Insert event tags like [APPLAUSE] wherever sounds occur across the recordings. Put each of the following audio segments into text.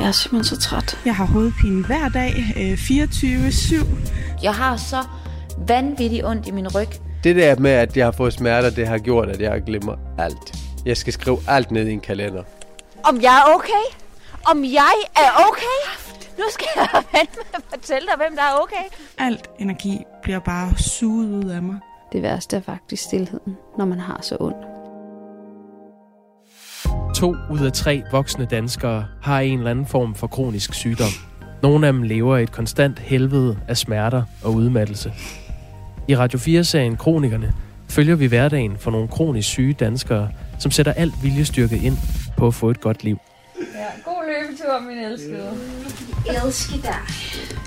Jeg er simpelthen så træt. Jeg har hovedpine hver dag, øh, 24-7. Jeg har så vanvittigt ondt i min ryg. Det der med, at jeg har fået smerter, det har gjort, at jeg glemmer alt. Jeg skal skrive alt ned i en kalender. Om jeg er okay? Om jeg er okay? Nu skal jeg [LAUGHS] vente med at fortælle dig, hvem der er okay. Alt energi bliver bare suget ud af mig. Det værste er faktisk stillheden, når man har så ondt. To ud af tre voksne danskere har en eller anden form for kronisk sygdom. Nogle af dem lever i et konstant helvede af smerter og udmattelse. I Radio 4-serien Kronikerne følger vi hverdagen for nogle kronisk syge danskere, som sætter alt viljestyrke ind på at få et godt liv. Ja, god løbetur, min elskede. Elsker dig.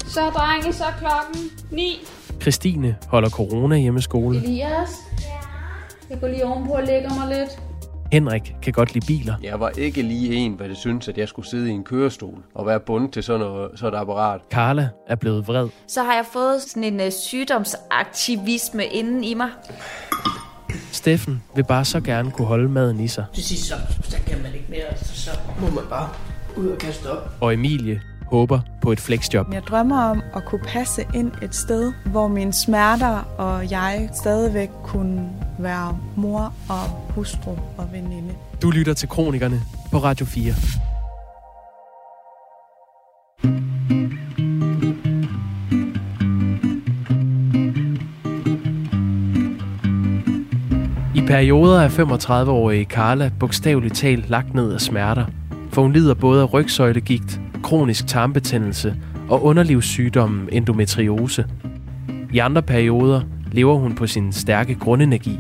Så drenge, så klokken 9. Christine holder corona hjemmeskole. Elias? Jeg går lige ovenpå og lægger mig lidt. Henrik kan godt lide biler. Jeg var ikke lige en, hvad det synes, at jeg skulle sidde i en kørestol og være bundet til sådan, noget, sådan et apparat. Karla er blevet vred. Så har jeg fået sådan en uh, sygdomsaktivisme inden i mig. Steffen vil bare så gerne kunne holde maden i sig. Til sidst så, så kan man ikke mere, så, så må man bare ud og kaste op. Og Emilie håber på et flexjob. Jeg drømmer om at kunne passe ind et sted, hvor mine smerter og jeg stadigvæk kunne være mor og hustru og veninde. Du lytter til Kronikerne på Radio 4. I perioder er 35-årige Carla bogstaveligt talt lagt ned af smerter, for hun lider både af rygsøjlegigt, kronisk tarmbetændelse og underlivssygdommen endometriose. I andre perioder lever hun på sin stærke grundenergi.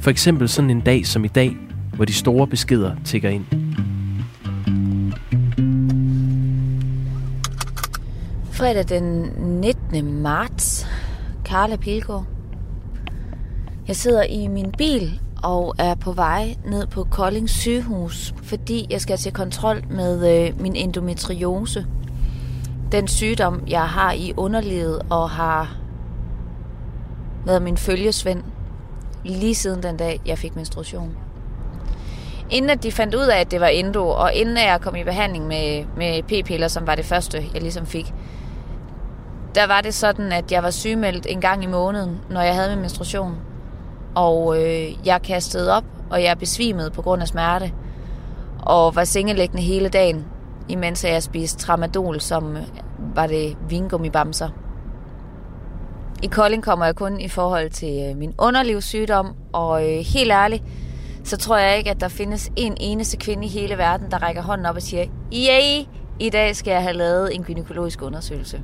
For eksempel sådan en dag som i dag, hvor de store beskeder tigger ind. Fredag den 19. marts. Karla Pilgaard. Jeg sidder i min bil og er på vej ned på Kolding sygehus, fordi jeg skal til kontrol med øh, min endometriose. Den sygdom, jeg har i underlivet og har været min følgesvend lige siden den dag, jeg fik menstruation. Inden at de fandt ud af, at det var endo, og inden jeg kom i behandling med, med p-piller, som var det første, jeg ligesom fik, der var det sådan, at jeg var sygemeldt en gang i måneden, når jeg havde min menstruation. Og øh, jeg kastede op, og jeg besvimede på grund af smerte. Og var sengeliggende hele dagen, imens jeg spiste tramadol, som øh, var det vingummibamser. I Kolding kommer jeg kun i forhold til øh, min underlivssygdom, og øh, helt ærligt, så tror jeg ikke, at der findes en eneste kvinde i hele verden, der rækker hånden op og siger, yay, i dag skal jeg have lavet en gynækologisk undersøgelse.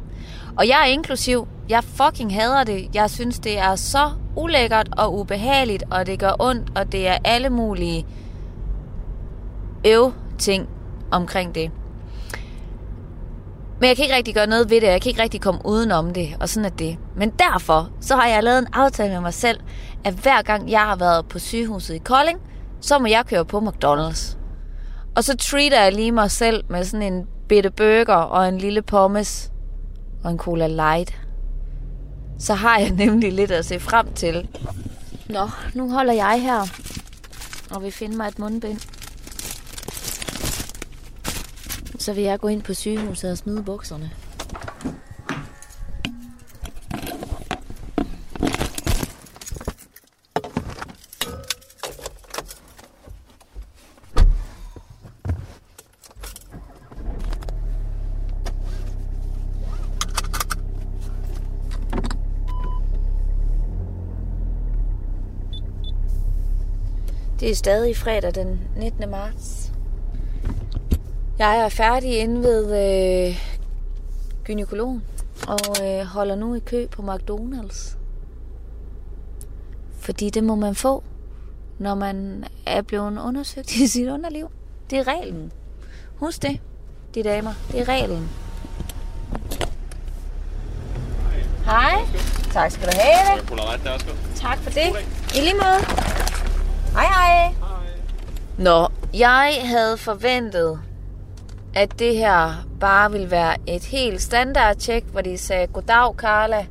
Og jeg er inklusiv. Jeg fucking hader det. Jeg synes, det er så ulækkert og ubehageligt, og det gør ondt, og det er alle mulige øv ting omkring det. Men jeg kan ikke rigtig gøre noget ved det, jeg kan ikke rigtig komme udenom det, og sådan er det. Men derfor, så har jeg lavet en aftale med mig selv, at hver gang jeg har været på sygehuset i Kolding, så må jeg køre på McDonald's. Og så treater jeg lige mig selv med sådan en bitte burger og en lille pommes og en cola light. Så har jeg [LAUGHS] nemlig lidt at se frem til. Nå, nu holder jeg her og vil finde mig et mundbind. Så vil jeg gå ind på sygehuset og smide bukserne. Er stadig fredag den 19. marts. Jeg er færdig inde ved øh, gynekologen og øh, holder nu i kø på McDonald's. Fordi det må man få, når man er blevet undersøgt i sit underliv. Det er reglen. Husk det, de damer. Det er reglen. Hej. Tak skal du have. Tak for det. I lige måde. Hej hej. Nå, jeg havde forventet, at det her bare ville være et helt standard tjek, hvor de sagde, goddag Carla,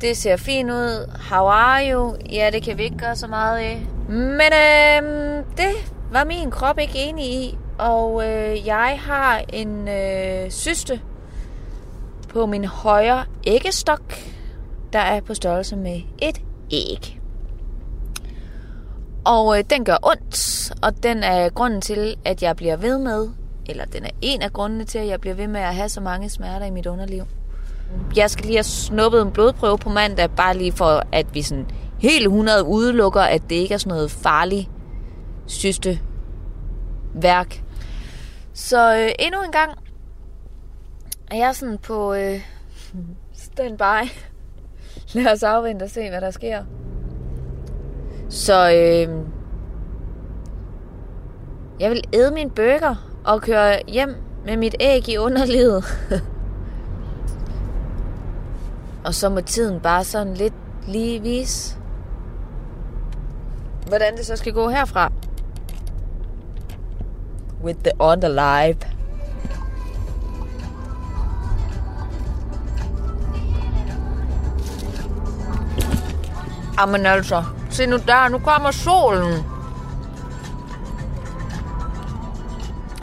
det ser fint ud, how are you? Ja, det kan vi ikke gøre så meget i. Men øhm, det var min krop ikke enig i. og øh, jeg har en øh, syste på min højre æggestok, der er på størrelse med et æg. Og øh, den gør ondt, og den er grunden til, at jeg bliver ved med, eller den er en af grundene til, at jeg bliver ved med at have så mange smerter i mit underliv. Jeg skal lige have snuppet en blodprøve på mandag, bare lige for, at vi sådan helt 100 udelukker, at det ikke er sådan noget farligt syste værk. Så øh, endnu en gang er jeg sådan på øh, standby. Lad os afvente og se, hvad der sker. Så øh, jeg vil æde min burger og køre hjem med mit æg i underlivet. [LAUGHS] og så må tiden bare sådan lidt lige vise, hvordan det så skal gå herfra. With the live. Jamen altså, se nu der, nu kommer solen.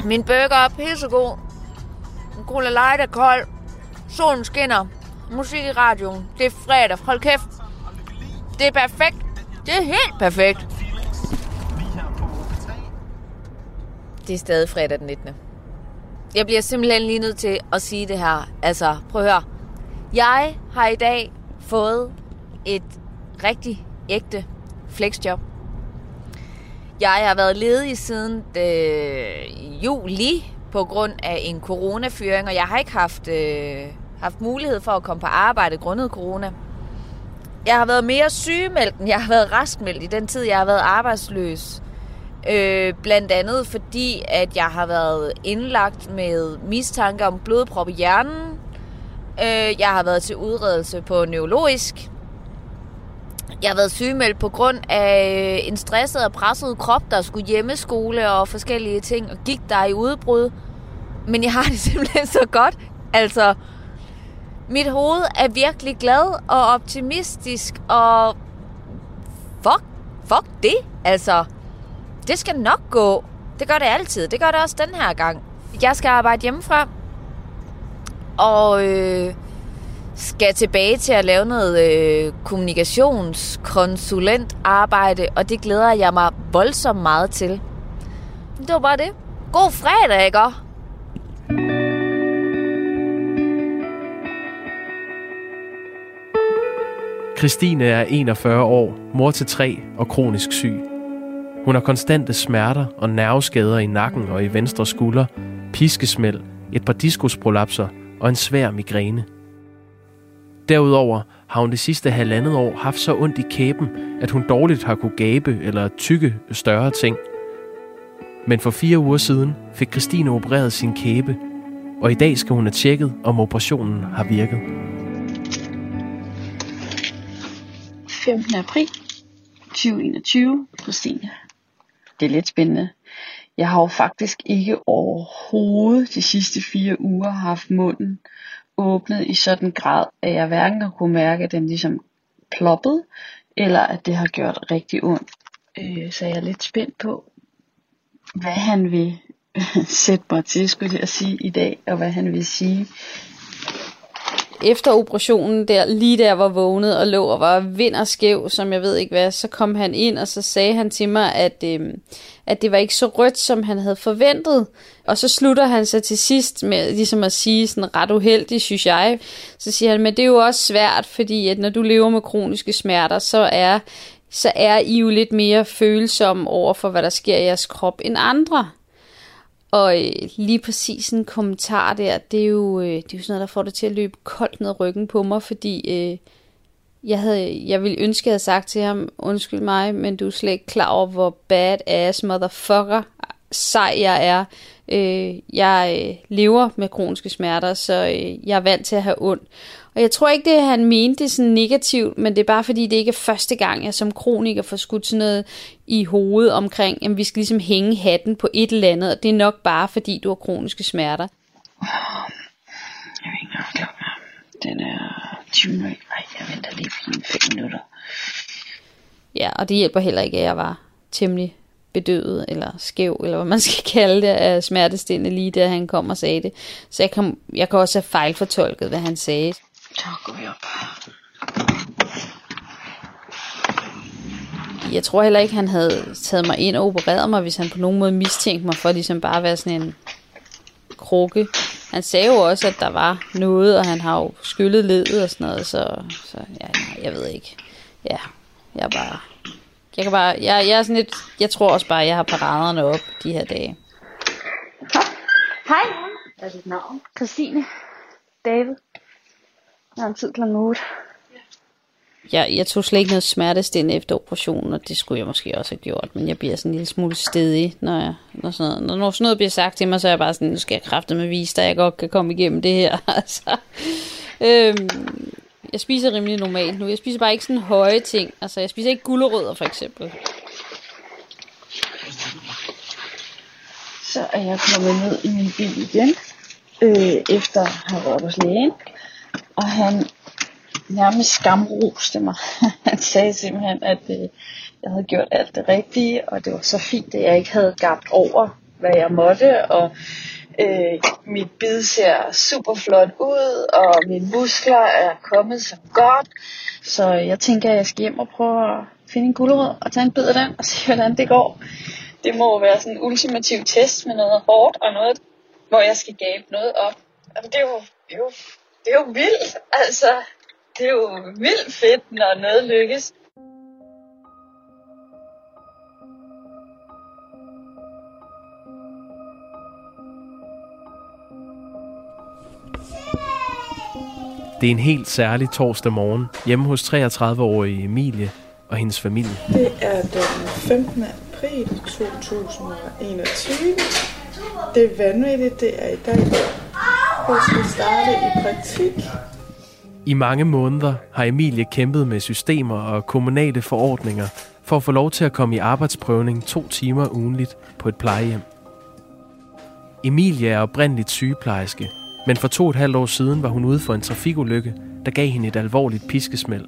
Min burger er pissegod. En cola light er kold. Solen skinner. Musik i radioen. Det er fredag. Hold kæft. Det er perfekt. Det er helt perfekt. Det er stadig fredag den 19. Jeg bliver simpelthen lige nødt til at sige det her. Altså, prøv at høre. Jeg har i dag fået et rigtig ægte flexjob. Jeg har været ledig siden øh, juli på grund af en coronafyring, og jeg har ikke haft, øh, haft mulighed for at komme på arbejde grundet corona. Jeg har været mere sygemeldt, end jeg har været raskmeldt i den tid, jeg har været arbejdsløs. Øh, blandt andet fordi, at jeg har været indlagt med mistanke om blodprop i hjernen. Øh, jeg har været til udredelse på neurologisk. Jeg har været sygemeldt på grund af øh, en stresset og presset krop, der skulle hjemmeskole og forskellige ting, og gik der i udbrud. Men jeg har det [LAUGHS] simpelthen så godt. Altså, mit hoved er virkelig glad og optimistisk, og fuck, fuck det, altså. Det skal nok gå. Det gør det altid. Det gør det også den her gang. Jeg skal arbejde hjemmefra, og øh, skal tilbage til at lave noget øh, kommunikationskonsulentarbejde, og det glæder jeg mig voldsomt meget til. Det var bare det. God fredag, ikke? Christine er 41 år, mor til tre og kronisk syg. Hun har konstante smerter og nerveskader i nakken og i venstre skulder, piskesmæld, et par diskusprolapser og en svær migræne. Derudover har hun det sidste halvandet år haft så ondt i kæben, at hun dårligt har kunne gabe eller tykke større ting. Men for fire uger siden fik Christine opereret sin kæbe, og i dag skal hun have tjekket, om operationen har virket. 15. april 2021, Christine. Det er lidt spændende. Jeg har jo faktisk ikke overhovedet de sidste fire uger haft munden åbnet i sådan grad, at jeg hverken har kunne mærke, at den ligesom ploppede, eller at det har gjort rigtig ondt. Øh, så jeg er lidt spændt på, hvad han vil [LAUGHS] sætte mig til, skulle jeg sige i dag, og hvad han vil sige. Efter operationen der, lige der var vågnet og lå og var vind og skæv, som jeg ved ikke hvad, så kom han ind, og så sagde han til mig, at, øh, at det var ikke så rødt, som han havde forventet. Og så slutter han sig til sidst med ligesom at sige sådan ret uheldigt, synes jeg. Så siger han, men det er jo også svært, fordi at når du lever med kroniske smerter, så er, så er I jo lidt mere følsomme over for, hvad der sker i jeres krop end andre. Og øh, lige præcis en kommentar der, det er, jo, øh, det er jo sådan noget, der får det til at løbe koldt ned ryggen på mig, fordi øh, jeg, havde, jeg ville ønske, at jeg havde sagt til ham, undskyld mig, men du er slet ikke klar over, hvor badass motherfucker sej jeg er. Øh, jeg øh, lever med kroniske smerter, så øh, jeg er vant til at have ondt. Og jeg tror ikke, det han mente det sådan negativt, men det er bare fordi, det ikke er første gang, jeg som kroniker får skudt sådan noget i hovedet omkring, at vi skal ligesom hænge hatten på et eller andet, og det er nok bare fordi, du har kroniske smerter. Jeg ved ikke, klokken. Den er 20 Ej, jeg venter lige 5 minutter. Ja, og det hjælper heller ikke, at jeg var temmelig bedøvet, eller skæv, eller hvad man skal [LAUGHS] kalde det, af smertestillende lige da han kom og sagde det. Så jeg kan, jeg kan også have fejlfortolket, hvad han sagde. Så går vi op. Jeg tror heller ikke, han havde taget mig ind og opereret mig, hvis han på nogen måde mistænkte mig for ligesom bare at være sådan en krukke. Han sagde jo også, at der var noget, og han har jo skyllet ledet og sådan noget, så, så ja, jeg ved ikke. Ja, jeg er bare... Jeg kan bare... Jeg, jeg er sådan lidt... Jeg tror også bare, at jeg har paraderne op de her dage. Hej. Hvad er dit navn? Christine. David. Jeg har tid kl. 8. Jeg, jeg tog slet ikke noget smertestillende efter operationen, og det skulle jeg måske også have gjort, men jeg bliver sådan en lille smule stedig, når, jeg, når, sådan noget, når, når sådan noget bliver sagt til mig, så er jeg bare sådan, nu skal jeg kræfte med vise at jeg godt kan komme igennem det her. [LAUGHS] altså, øhm, jeg spiser rimelig normalt nu. Jeg spiser bare ikke sådan høje ting. Altså, jeg spiser ikke gulerødder, for eksempel. Så er jeg kommet ned i min bil igen, øh, efter at have været hos lægen. Og han nærmest skamroste mig. [LAUGHS] han sagde simpelthen, at øh, jeg havde gjort alt det rigtige, og det var så fint, at jeg ikke havde gabt over, hvad jeg måtte, og øh, mit bid ser super flot ud, og mine muskler er kommet så godt. Så jeg tænker, at jeg skal hjem og prøve at finde en gulerod og tage en bid af den, og se, hvordan det går. Det må være sådan en ultimativ test med noget hårdt, og noget, hvor jeg skal gabe noget op. Jamen, det er jo, det er jo, det er jo vildt, altså. Det er jo vildt fedt, når noget lykkes. Det er en helt særlig torsdag morgen hjemme hos 33-årige Emilie og hendes familie. Det er den 15. april 2021. Det er vanvittigt, det er i dag. Hun skulle starte i praktik. I mange måneder har Emilie kæmpet med systemer og kommunale forordninger for at få lov til at komme i arbejdsprøvning to timer ugenligt på et plejehjem. Emilie er oprindeligt sygeplejerske, men for to og et halvt år siden var hun ude for en trafikulykke, der gav hende et alvorligt piskesmæld.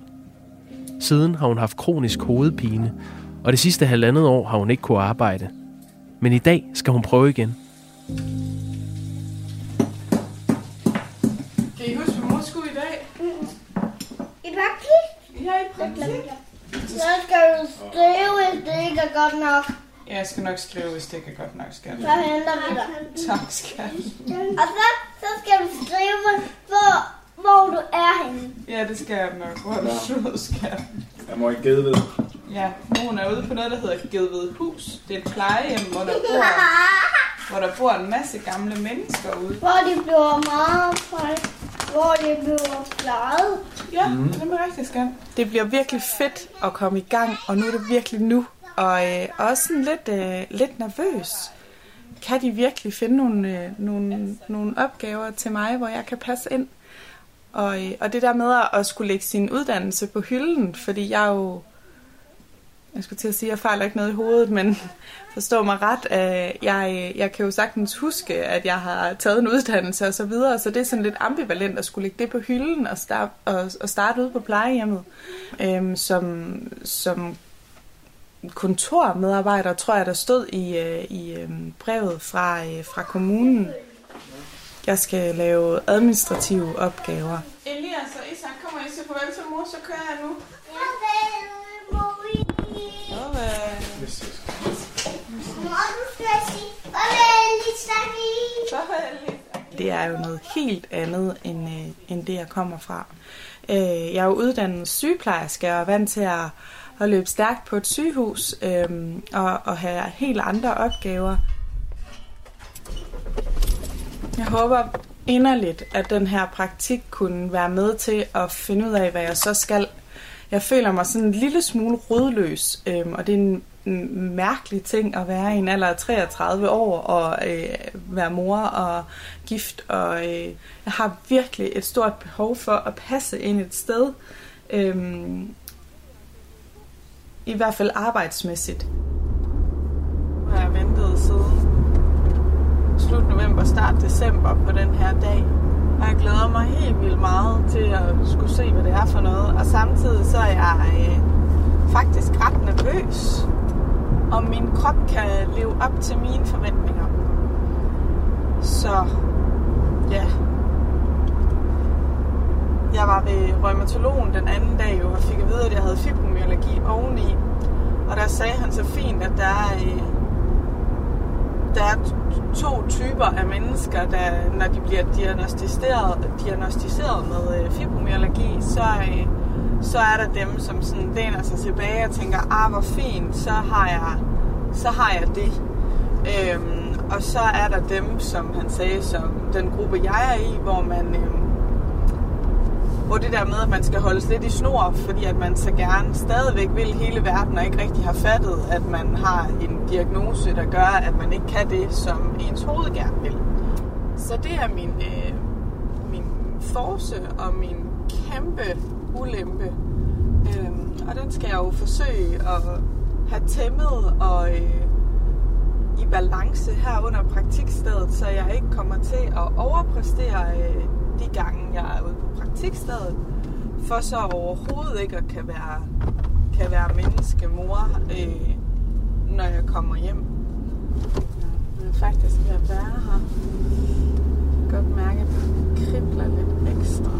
Siden har hun haft kronisk hovedpine, og det sidste halvandet år har hun ikke kunne arbejde. Men i dag skal hun prøve igen. Så skal du skrive, hvis det ikke er godt nok. Jeg skal nok skrive, hvis det ikke er godt nok, skat. Så henter vi dig. Tak, skat. Og så, så skal du skrive, hvor, hvor du er henne. Ja, det skal jeg nok. Hvor er du sød, skat. Jeg må ikke gæde ved. Ja, hun er ude på noget, der hedder Gedved Hus. Det er et plejehjem, hvor der bor, [LAUGHS] hvor der bor en masse gamle mennesker ude. Hvor de bliver meget folk. Hvor de bliver plejet. Ja, mm. det er rigtig skat. Det bliver virkelig fedt at komme i gang, og nu er det virkelig nu. Og øh, også sådan lidt, øh, lidt nervøs. Kan de virkelig finde nogle, øh, nogle, nogle opgaver til mig, hvor jeg kan passe ind? Og, øh, og det der med at skulle lægge sin uddannelse på hylden, fordi jeg er jo... Jeg skulle til at sige, at jeg fejler ikke noget i hovedet, men [LAUGHS] forstå mig ret. Jeg, jeg kan jo sagtens huske, at jeg har taget en uddannelse og så videre, så det er sådan lidt ambivalent at skulle lægge det på hylden og starte, og, og starte ude på plejehjemmet. Øhm, som, som kontormedarbejder, tror jeg, der stod i, øh, i øh, brevet fra, øh, fra kommunen. Jeg skal lave administrative opgaver. Elias og Isak, kommer I så farvel til mor, så kører jeg nu. Det er jo noget helt andet, end, øh, end det, jeg kommer fra. Øh, jeg er jo uddannet sygeplejerske og er vant til at, at løbe stærkt på et sygehus øh, og, og have helt andre opgaver. Jeg håber inderligt, at den her praktik kunne være med til at finde ud af, hvad jeg så skal. Jeg føler mig sådan en lille smule rodløs, øh, og det er en mærkelig ting at være i en alder af 33 år og øh, være mor og gift. Og øh, jeg har virkelig et stort behov for at passe ind et sted. Øh, I hvert fald arbejdsmæssigt. Jeg har ventet siden slut november, start december på den her dag. Og jeg glæder mig helt vildt meget til at skulle se, hvad det er for noget. Og samtidig så er jeg øh, faktisk ret nervøs om min krop kan leve op til mine forventninger. Så ja, jeg var ved rheumatologen den anden dag jo, og fik at vide, at jeg havde fibromyalgi oveni. Og der sagde han så fint, at der er, øh, der er to typer af mennesker, der, når de bliver diagnostiseret, diagnostiseret med øh, fibromyalgi, så, øh, så er der dem, som sådan læner sig tilbage og tænker, ah, hvor fint, så har jeg, så har jeg det. Øhm, og så er der dem, som han sagde, som den gruppe, jeg er i, hvor man... Øhm, hvor det der med, at man skal holdes lidt i snor, fordi at man så gerne stadigvæk vil hele verden, og ikke rigtig har fattet, at man har en diagnose, der gør, at man ikke kan det, som ens hoved gerne vil. Så det er min, øh, min force og min kæmpe ulempe. Øhm, og den skal jeg jo forsøge at have tæmmet og øh, i balance her under praktikstedet, så jeg ikke kommer til at overpræstere øh, de gange, jeg er ude på praktikstedet, for så overhovedet ikke at kan være, kan være menneskemor, øh, når jeg kommer hjem. Jeg er faktisk ved at være her. Godt mærke, at det kribler lidt ekstra.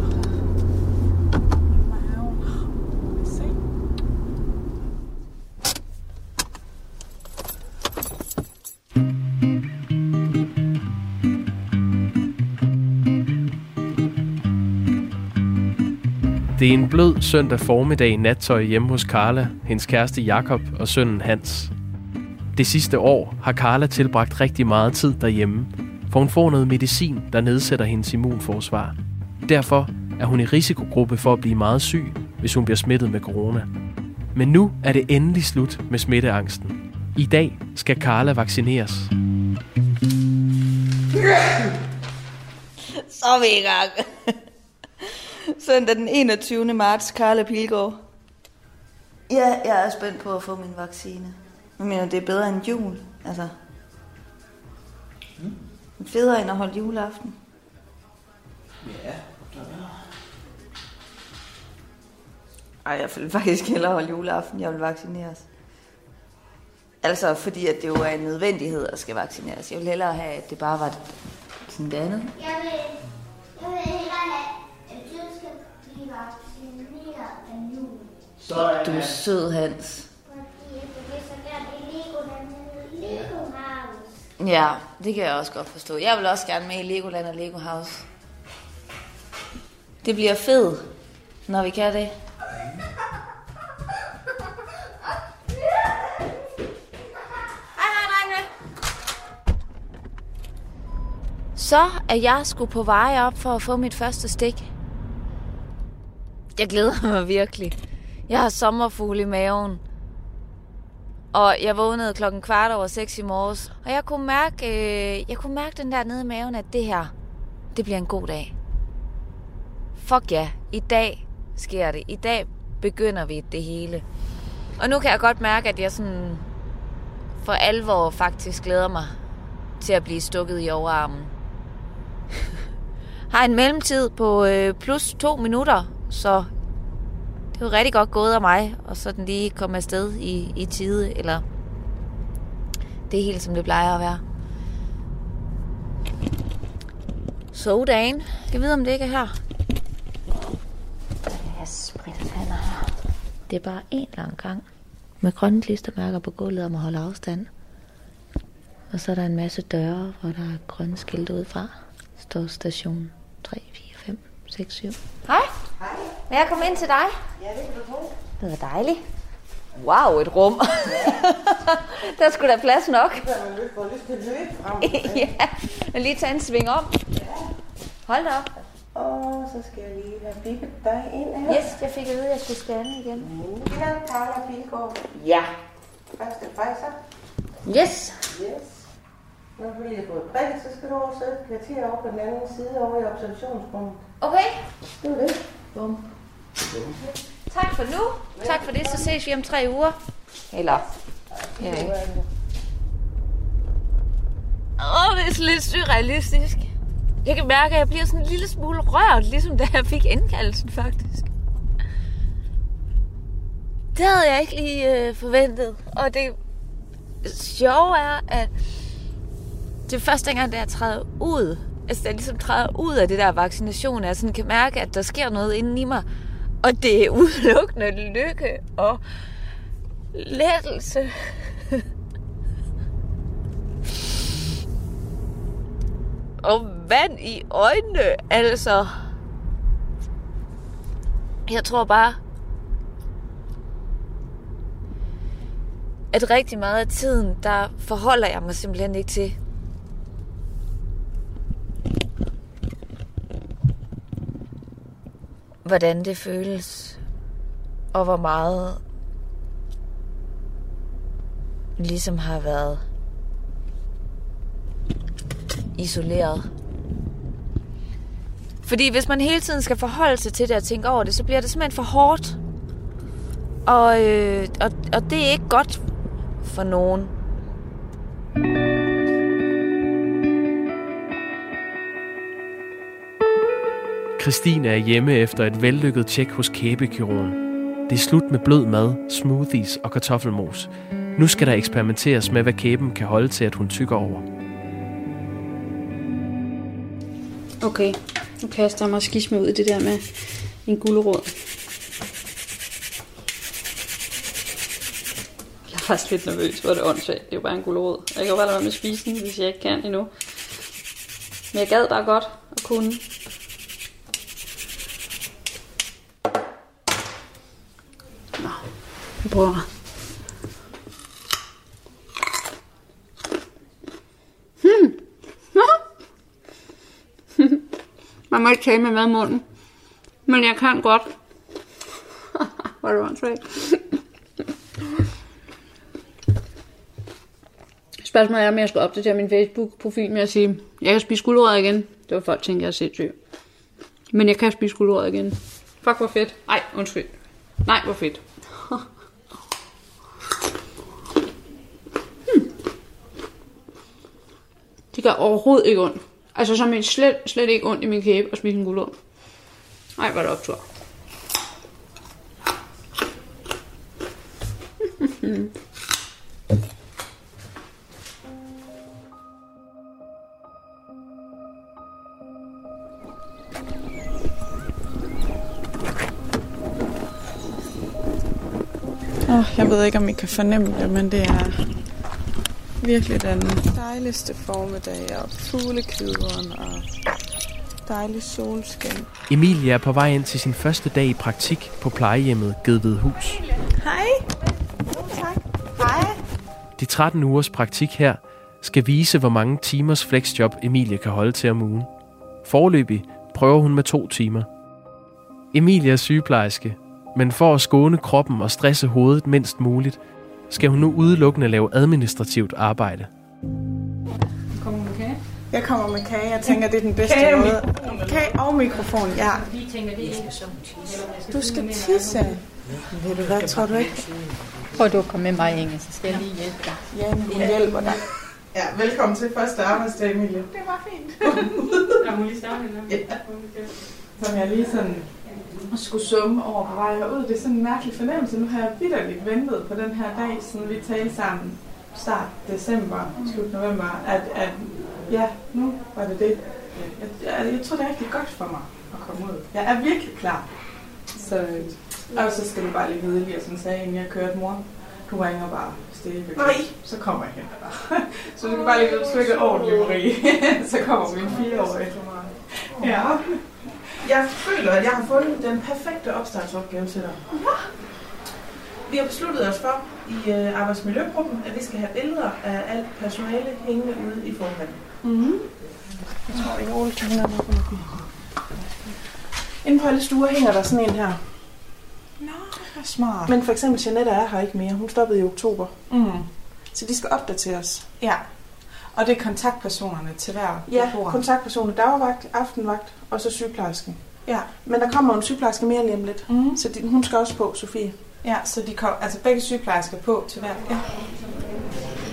Det er en blød søndag formiddag i nattøj hjemme hos Carla, hendes kæreste Jakob og sønnen Hans. Det sidste år har Carla tilbragt rigtig meget tid derhjemme, for hun får noget medicin, der nedsætter hendes immunforsvar. Derfor er hun i risikogruppe for at blive meget syg, hvis hun bliver smittet med corona. Men nu er det endelig slut med smitteangsten. I dag skal Carla vaccineres. Så er vi i gang. [LAUGHS] Søndag den 21. marts, Karla Pilgaard. Ja, jeg er spændt på at få min vaccine. Jeg mener, det er bedre end jul. Altså. Mm. Federe end at holde juleaften. Ja, Ej, jeg vil faktisk hellere holde juleaften. Jeg vil vaccineres. Altså, fordi at det jo er en nødvendighed at skal vaccineres. Jeg vil hellere have, at det bare var sådan det andet. Jeg vil, Du er sød, Hans. Ja, det kan jeg også godt forstå. Jeg vil også gerne med i Legoland og Lego House. Det bliver fedt, når vi kan det. Så er jeg sgu på vej op for at få mit første stik. Jeg glæder mig virkelig. Jeg har sommerfugle i maven. Og jeg vågnede klokken kvart over seks i morges. Og jeg kunne mærke, øh, jeg kunne mærke den der nede i maven, at det her, det bliver en god dag. Fuck ja, i dag sker det. I dag begynder vi det hele. Og nu kan jeg godt mærke, at jeg sådan for alvor faktisk glæder mig til at blive stukket i overarmen. [LAUGHS] Har en mellemtid på øh, plus to minutter, så det jo rigtig godt gået af mig, og så den lige komme afsted i, i tide, eller det er helt som det plejer at være. Sodagen. Skal vide, om det ikke er her? Jeg spritter her. Det er bare en lang gang. Med grønne klistermærker på gulvet om at holde afstand. Og så er der en masse døre, hvor der er grønne skilte ud fra. Står station 3, 4, 5, 6, 7. Hej. Må jeg komme ind til dig? Ja, det kan du tro. Det var dejligt. Wow, et rum. [LAUGHS] der skulle der plads nok. Så man lyst til at løbe frem. [LAUGHS] ja, og lige tage en sving om. Hold da op. Og så skal jeg lige have bippet dig ind her. Yes, jeg fik at vide, at jeg skulle scanne igen. Navn er Carla Pilgaard. Ja. Første Pfizer. Yes. Yes. Når du lige har fået prik, så skal du over sidde kvarter over på den anden side over i observationsrummet. Okay. Det er det. Bum. Tak for nu. Tak for det. Så ses vi om tre uger. Eller... Åh, det er lidt surrealistisk. Jeg kan mærke, at jeg bliver sådan en lille smule rørt, ligesom da jeg fik indkaldelsen, faktisk. Det havde jeg ikke lige øh, forventet. Og det, sjove er, at det er første gang, da jeg træder ud, altså da jeg ligesom træder ud af det der vaccination, at jeg sådan kan mærke, at der sker noget inden i mig, og det er udelukkende lykke og lettelse. og vand i øjnene, altså. Jeg tror bare, at rigtig meget af tiden, der forholder jeg mig simpelthen ikke til. Hvordan det føles, og hvor meget ligesom har været isoleret. Fordi hvis man hele tiden skal forholde sig til det og tænke over det, så bliver det simpelthen for hårdt. Og, øh, og, og det er ikke godt for nogen. Christine er hjemme efter et vellykket tjek hos kæbekirurgen. Det er slut med blød mad, smoothies og kartoffelmos. Nu skal der eksperimenteres med, hvad kæben kan holde til, at hun tykker over. Okay, nu kaster jeg mig skisme ud i det der med en gulerod. Jeg er faktisk lidt nervøs, hvor det er åndssvagt. Det er jo bare en gulerod. Jeg kan jo bare lade være med at spise den, hvis jeg ikke kan endnu. Men jeg gad bare godt at kunne. Februar. Hmm. [LAUGHS] Man må ikke tale med mad i munden. Men jeg kan godt. [LAUGHS] Hvor er det åndssvagt. Spørgsmålet er, om jeg skal opdatere min Facebook-profil med at sige, jeg kan spise guldrødder igen. Det var folk tænker, jeg er sindssyg. Men jeg kan spise guldrødder igen. Fuck, hvor fedt. Ej, undskyld. Nej, hvor fedt. hmm. Det gør overhovedet ikke ondt. Altså som en slet, slet ikke ondt i min kæbe at spise en gulerod. Ej, hvor er det optur. Oh, jeg ved ikke, om I kan fornemme det, men det er virkelig den dejligste formiddag, og fuglekvideren og dejlig solskin. Emilie er på vej ind til sin første dag i praktik på plejehjemmet Gedvedhus. Hej. Tak. Hej. De 13 ugers praktik her skal vise, hvor mange timers flexjob Emilie kan holde til om ugen. Forløbig prøver hun med to timer. Emilie er sygeplejerske, men for at skåne kroppen og stresse hovedet mindst muligt, skal hun nu udelukkende lave administrativt arbejde. Kommer med kage? Jeg kommer med kage. Jeg tænker, det er den bedste Kage og måde. Kage og mikrofon, ja. Vi tænker, det er Du skal tisse. Ved du hvad, tror du ikke? Prøv du at komme med mig, Inge, så skal jeg lige hjælpe dig. Ja, hun hjælper dig. Ja, velkommen til første arbejdsdag, Emilie. Det var fint. [LAUGHS] Jeg må lige starte? Ja. Som jeg lige sådan skulle summe over på vej herud. Det er sådan en mærkelig fornemmelse. Nu har jeg vidderligt ventet på den her dag, siden vi talte sammen start december, slut november, at, at ja, nu var det det. Jeg, jeg, jeg tror, det er rigtig godt for mig at komme ud. Jeg er virkelig klar. Så, og så skal du bare lige vide, lige sådan sagde, inden jeg kørte mor. Du ringer bare stille. Nej. Så kommer jeg hen. [LAUGHS] så du skal bare lige vide, du ikke ordentligt, Marie. [LAUGHS] så kommer min fireårige. Ja. Jeg føler, at jeg har fundet den perfekte opstartsopgave til dig. Vi har besluttet os for i øh, arbejdsmiljøgruppen, at vi skal have billeder af alt personale hængende ude i forhånden. Mhm. Jeg tror, jeg Ole kan hænge op Inden på alle stuer hænger der sådan en her. Nå, det er smart. Men for eksempel Janette er her ikke mere. Hun stoppede i oktober. Mm. Så de skal opdateres. Ja. Og det er kontaktpersonerne til hver Ja, beboer. kontaktpersoner, dagvagt, aftenvagt og så sygeplejersken. Ja. Men der kommer en sygeplejerske mere lige om lidt. Mm. Så de, hun skal også på, Sofie. Ja, så de kom, altså begge sygeplejersker på til hver. Ja.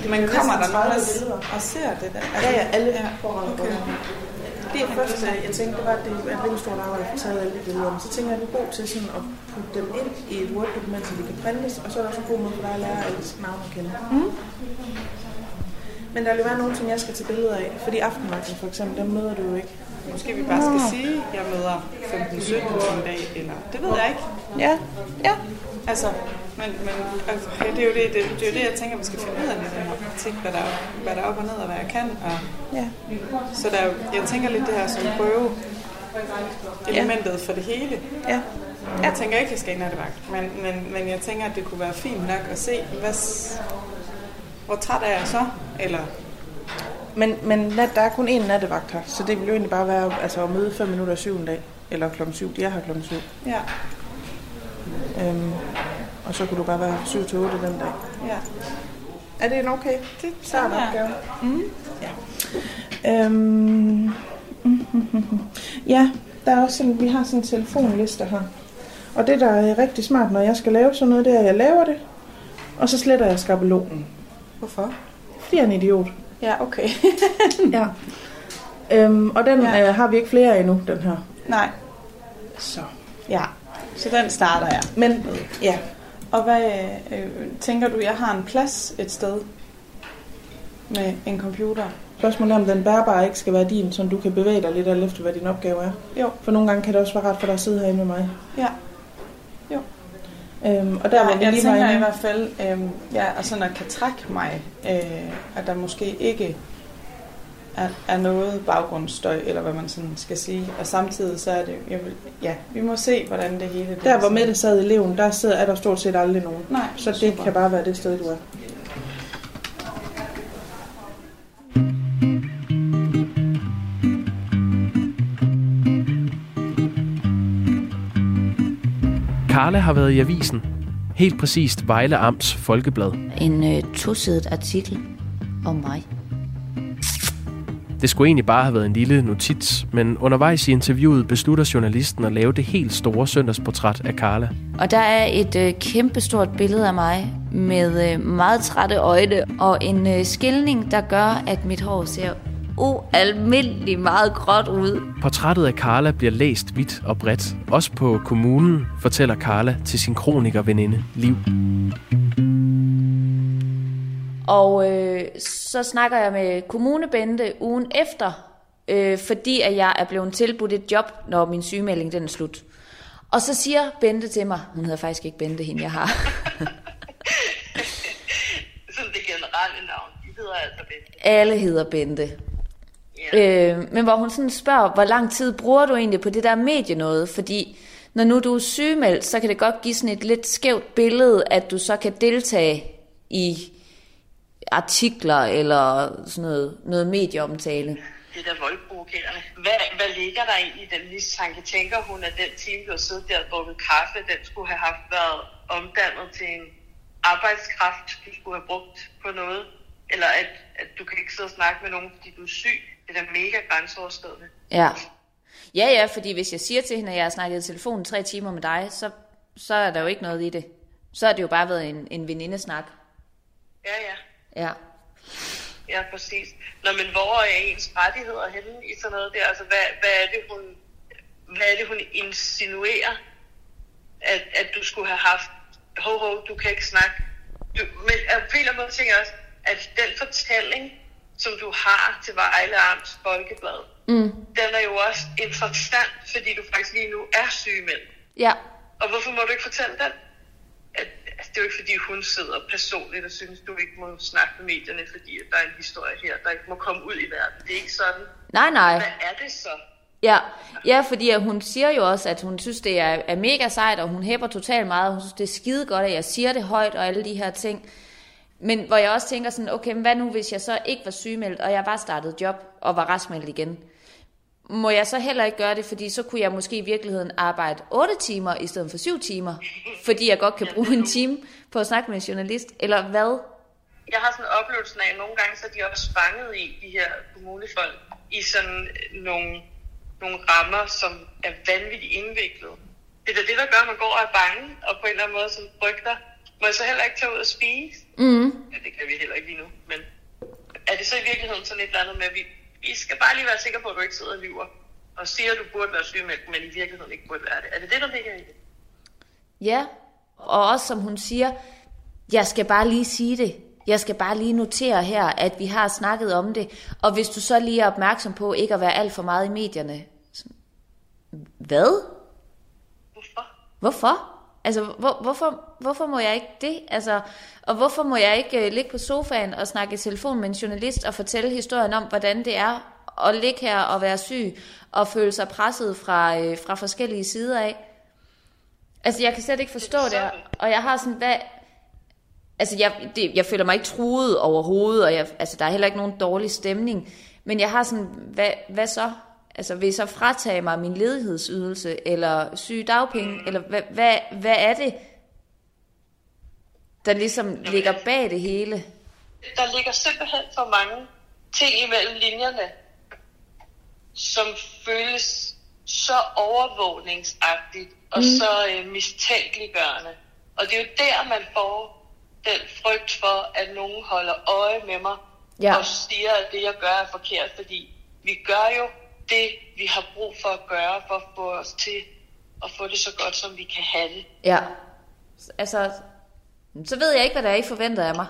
Men kommer der nogen og, og ser det der? Altså, ja, ja, alle ja. foran okay. Det første, jeg tænkte, det var, at det er et rigtig stort arbejde at få taget alle de billeder. Men så tænker jeg, at du er god til sådan at putte dem ind i et Word-dokument, så de kan printes, og så er der også en god måde for dig at lære alles navn at kende. Mm. Men der vil være nogle ting, jeg skal tage billeder af. Fordi aftenvagten for eksempel, dem møder du jo ikke. Måske vi bare skal sige, at jeg møder 15-17 en dag, eller det ved jeg ikke. Ja, ja. Altså, men, men altså, det, er jo det, det, det, er jo det, jeg tænker, vi skal finde ud af i den her praktik, hvad der, er, hvad der er op og ned, og hvad jeg kan. Og, ja. Så der, er jeg tænker lidt det her som prøve elementet for det hele. Ja. Jeg tænker ikke, at jeg skal i nattevagt, men, men, men jeg tænker, at det kunne være fint nok at se, hvad, hvor træt er jeg så? Eller Men, men nat, der er kun én nattevagt her, så det vil jo egentlig bare være altså, at møde 5 minutter syv en dag. Eller klokken 7. De er her klokken 7. Ja. Øhm, og så kunne du bare være 7 til 8 den dag. Ja. Er det en okay? Det Start ja. opgave. Mm. Ja. Øhm, [LAUGHS] ja, der er også sådan, vi har sådan en telefonliste her. Og det, der er rigtig smart, når jeg skal lave sådan noget, det er, at jeg laver det, og så sletter jeg skabelonen. Hvorfor? Fordi jeg er en idiot. Ja, okay. [LAUGHS] ja. Øhm, og den ja. øh, har vi ikke flere af endnu, den her. Nej. Så. Ja, så den starter jeg. Men, ja. Og hvad øh, tænker du, jeg har en plads et sted med en computer? Spørgsmålet er, om den bærbare ikke skal være din, så du kan bevæge dig lidt alt efter, hvad din opgave er. Jo. For nogle gange kan det også være ret for dig at sidde herinde med mig. Ja. Øhm, og der, hvor ja, vi jeg lige tænker var i hvert fald, øh, ja, sådan at kan trække mig, øh, at der måske ikke er, er noget baggrundsstøj, eller hvad man sådan skal sige. Og samtidig så er det, jeg vil, ja, vi må se, hvordan det hele... Det der hvor Mette sad i eleven, der sidder, er der stort set aldrig nogen. Nej, så det super. kan bare være det sted, du er. Karla har været i avisen. Helt præcist Vejle Amts Folkeblad. En øh, tosidet artikel om mig. Det skulle egentlig bare have været en lille notits, men undervejs i interviewet beslutter journalisten at lave det helt store søndagsportræt af Karla. Og der er et øh, kæmpestort billede af mig med øh, meget trætte øjne og en øh, skilning, der gør, at mit hår ser ualmindeligt meget gråt ud. Portrættet af Karla bliver læst vidt og bredt. Også på kommunen, fortæller Karla til sin kronikerveninde Liv. Og øh, så snakker jeg med kommunebente ugen efter, øh, fordi at jeg er blevet tilbudt et job, når min sygemelding den er slut. Og så siger Bente til mig, hun hedder faktisk ikke Bente, hende jeg har. [LAUGHS] Sådan det generelle navn. De hedder altså det. Alle hedder Bente. Øh, men hvor hun sådan spørger, hvor lang tid bruger du egentlig på det der medie noget? Fordi når nu du er sygemeldt, så kan det godt give sådan et lidt skævt billede, at du så kan deltage i artikler eller sådan noget, noget medieomtale. Det er da voldprovokerende. Hvad, hvad ligger der egentlig i den mistanke? Tænker hun, at den time, du har siddet der og drukket kaffe, den skulle have haft været omdannet til en arbejdskraft, du skulle have brugt på noget? Eller at, at du kan ikke sidde og snakke med nogen, fordi du er syg? Det er mega grænseoverskridende. Ja. Ja, ja, fordi hvis jeg siger til hende, at jeg har snakket i telefonen tre timer med dig, så, så er der jo ikke noget i det. Så har det jo bare været en, en venindesnak. Ja, ja. Ja. Ja, præcis. Nå, men hvor er ens rettigheder henne i sådan noget der? Altså, hvad, hvad, er, det, hun, hvad er det, hun insinuerer, at, at du skulle have haft? Ho, ho, du kan ikke snakke. Du, men jeg på en eller anden måde tænker jeg også, at den fortælling, som du har til Vejle Amts Folkeblad, Mm. den er jo også interessant, fordi du faktisk lige nu er sygemeldt. Ja. Og hvorfor må du ikke fortælle den? At, altså, det er jo ikke, fordi hun sidder personligt og synes, du ikke må snakke med medierne, fordi der er en historie her, der ikke må komme ud i verden. Det er ikke sådan. Nej, nej. Hvad er det så? Ja, ja fordi hun siger jo også, at hun synes, det er, er mega sejt, og hun hæpper totalt meget. Hun synes, det er skide godt, at jeg siger det højt og alle de her ting. Men hvor jeg også tænker sådan, okay, men hvad nu, hvis jeg så ikke var sygemeldt, og jeg bare startede job og var raskmeldt igen? Må jeg så heller ikke gøre det, fordi så kunne jeg måske i virkeligheden arbejde 8 timer i stedet for 7 timer, fordi jeg godt kan bruge en time på at snakke med en journalist, eller hvad? Jeg har sådan en oplevelse af, at nogle gange så er de også fanget i, de her kommunefolk, i sådan nogle, nogle rammer, som er vanvittigt indviklet. Det er da det, der gør, at man går og er bange, og på en eller anden måde så frygter. Må jeg så heller ikke tage ud og spise? Mm. Ja, det kan vi heller ikke lige nu, men er det så i virkeligheden sådan et eller andet med, at vi, vi skal bare lige være sikre på, at du ikke sidder og lyver. Og siger, at du burde være sygemeldt, men i virkeligheden ikke burde være det. Er det det, der ligger i det? Ja, og også som hun siger, jeg skal bare lige sige det. Jeg skal bare lige notere her, at vi har snakket om det. Og hvis du så lige er opmærksom på ikke at være alt for meget i medierne. Hvad? Hvorfor? Hvorfor? Altså, hvor, hvorfor, hvorfor må jeg ikke det? Altså, og hvorfor må jeg ikke øh, ligge på sofaen og snakke i telefon med en journalist og fortælle historien om, hvordan det er at ligge her og være syg og føle sig presset fra, øh, fra forskellige sider af? Altså, jeg kan slet ikke forstå det, og jeg har sådan, hvad... Altså, jeg, det, jeg føler mig ikke truet overhovedet, og jeg, altså, der er heller ikke nogen dårlig stemning, men jeg har sådan, hvad, hvad så? Altså, vil I så fratage mig min ledighedsydelse, eller syge dagpenge, eller hvad, hvad, hvad er det, der ligesom ligger bag det hele? Der ligger simpelthen for mange ting imellem linjerne, som føles så overvågningsagtigt og mm. så øh, mistænkeliggørende. Og det er jo der, man får den frygt for, at nogen holder øje med mig Ja. og siger, at det, jeg gør, er forkert. Fordi vi gør jo det, vi har brug for at gøre, for at få os til at få det så godt, som vi kan have det. Ja. Altså, så ved jeg ikke, hvad der er, I forventer af mig.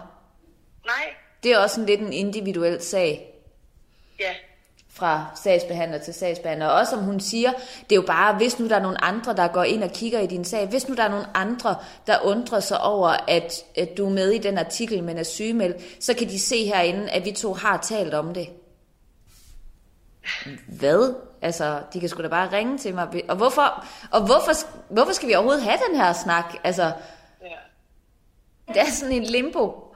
Nej, Det er også sådan lidt en individuel sag. ja. fra sagsbehandler til sagsbehandler. Og også som hun siger, det er jo bare, hvis nu der er nogle andre, der går ind og kigger i din sag, hvis nu der er nogle andre, der undrer sig over, at, at du er med i den artikel, men er sygemeldt, så kan de se herinde, at vi to har talt om det. Hvad? Altså, de kan sgu da bare ringe til mig. Og hvorfor, og hvorfor, hvorfor skal vi overhovedet have den her snak? Altså, det er sådan en limbo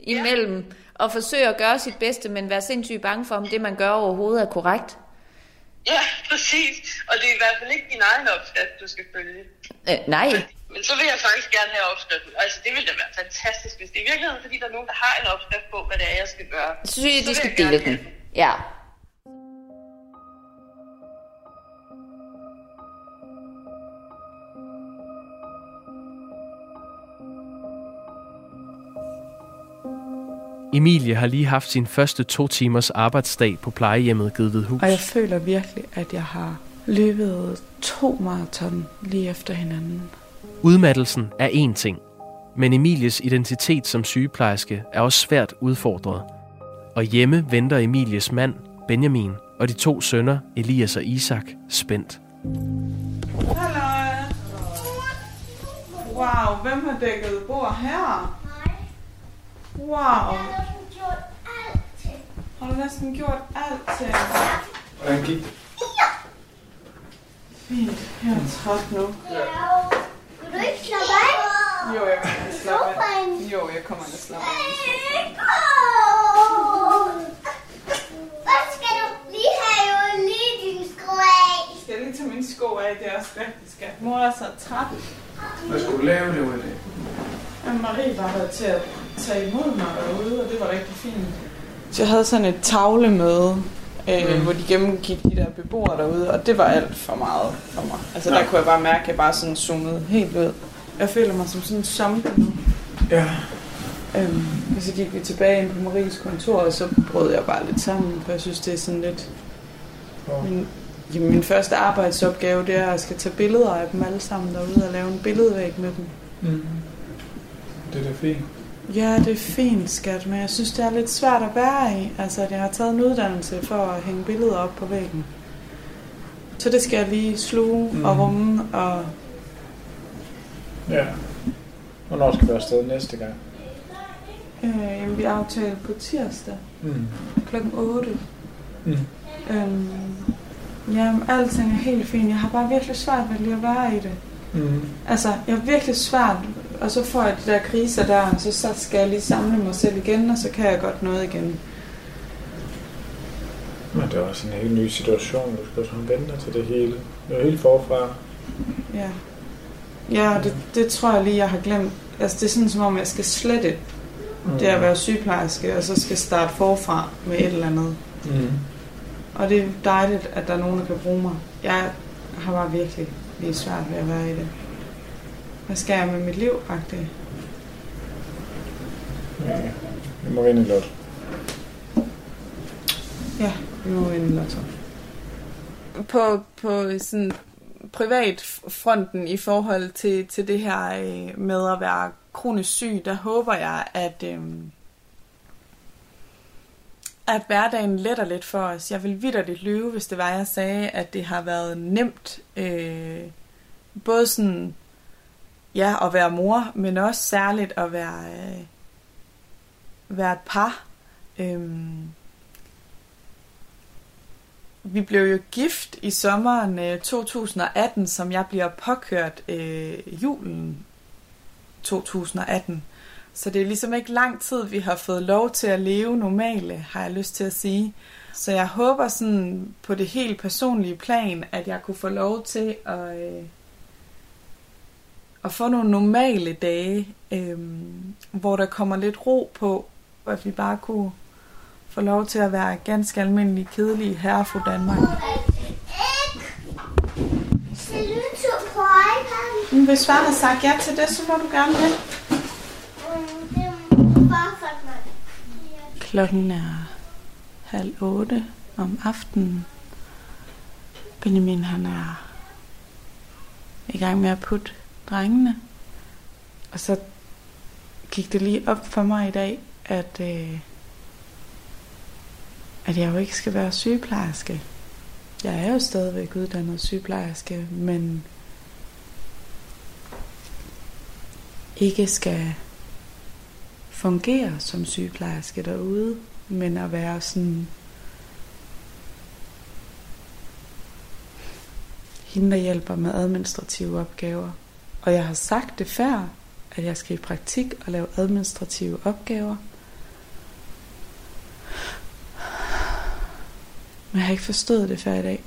imellem at forsøge at gøre sit bedste, men være sindssygt bange for, om det, man gør overhovedet er korrekt. Ja, præcis. Og det er i hvert fald ikke din egen opskrift, du skal følge. Øh, nej, Men så vil jeg faktisk gerne have opskriften. Altså, det ville da være fantastisk, hvis det i virkeligheden, fordi der er nogen, der har en opskrift på, hvad det er, jeg skal gøre. så synes jeg, de skal dele den. Ja. Emilie har lige haft sin første to timers arbejdsdag på plejehjemmet Gedvedhus. Og jeg føler virkelig, at jeg har løbet to maraton lige efter hinanden. Udmattelsen er én ting, men Emilies identitet som sygeplejerske er også svært udfordret. Og hjemme venter Emilies mand, Benjamin, og de to sønner, Elias og Isak, spændt. Hallo. Wow, hvem har dækket bord her? Wow. Har du næsten gjort alt til? Hvordan gik det? Fint, jeg er træt nu. Vil du ikke slappe af? Jo, jeg kommer til at slappe af. Jo, jeg kommer til at slappe af. Skal du lige have jo lige din sko af? Skal lige tage mine sko af? Det er også rigtig skat. Mor er så træt. Hvad skulle du lave det i dag? Men Marie var der til at tage imod mig derude, og det var rigtig fint. Så jeg havde sådan et tavlemøde, øh, mm. hvor de gennemgik de der beboere derude, og det var alt for meget for mig. Altså der Ja. kunne jeg bare mærke, at jeg bare sådan zoomede helt ud. Jeg føler mig som sådan en zombie nu. Ja. Øhm, og så gik vi tilbage ind på Maries kontor, og så brød jeg bare lidt sammen, for jeg synes, det er sådan lidt... Min, jamen, min første arbejdsopgave, det er, at jeg skal tage billeder af dem alle sammen derude og lave en billedvæg med dem. Mm. Det er da fint. Ja, det er fint, skat, men jeg synes, det er lidt svært at være i. Altså, at jeg har taget en uddannelse for at hænge billeder op på væggen. Så det skal jeg lige sluge mm. og rumme, og Ja. Hvornår skal vi afsted næste gang? øh, jamen, vi aftaler på tirsdag Mm. klokken 8. Mm. Øhm, jamen, alting er helt fint. Jeg har bare virkelig svært ved lige at være i det. Mm. Altså, jeg er virkelig svært, og så får jeg de der kriser der, og så, så skal jeg lige samle mig selv igen, og så kan jeg godt noget igen. Men det er også en helt ny situation. Du skal sådan vente til det hele. Det er jo helt forfra. Ja. Ja, det, det tror jeg lige, jeg har glemt. Altså, det er sådan, som om jeg skal slette Mm. det at være sygeplejerske, og så skal starte forfra med et eller andet. Mm. Og det er dejligt, at der er nogen, der kan bruge mig. Jeg har bare virkelig lige svært ved at være i det. Hvad skal jeg med mit liv, faktisk? Ja. Det må rinde godt. Ja. Nu en lotto. På, på sådan privatfronten i forhold til, til det her øh, med at være kronisk syg, der håber jeg, at, øh, at hverdagen letter lidt for os. Jeg vil vidderligt lyve, hvis det var, jeg sagde, at det har været nemt. Øh, både sådan, ja, at være mor, men også særligt at være, øh, være et par. Øhm, vi blev jo gift i sommeren øh, 2018, som jeg bliver påkørt øh, julen 2018. Så det er ligesom ikke lang tid, vi har fået lov til at leve normale, har jeg lyst til at sige. Så jeg håber sådan på det helt personlige plan, at jeg kunne få lov til at, øh, at få nogle normale dage, øh, hvor der kommer lidt ro på, at vi bare kunne få lov til at være ganske almindelige, kedelige herre fra Danmark. Hvis far har sagt ja til det, så må du gerne det. Klokken er halv otte om aftenen. Benjamin han er i gang med at putte drengene. Og så gik det lige op for mig i dag, at, øh, at jeg jo ikke skal være sygeplejerske. Jeg er jo stadigvæk uddannet sygeplejerske, men ikke skal fungere som sygeplejerske derude, men at være sådan hende, der hjælper med administrative opgaver. Og jeg har sagt det før, at jeg skal i praktik og lave administrative opgaver. Men jeg har ikke forstået det før i dag.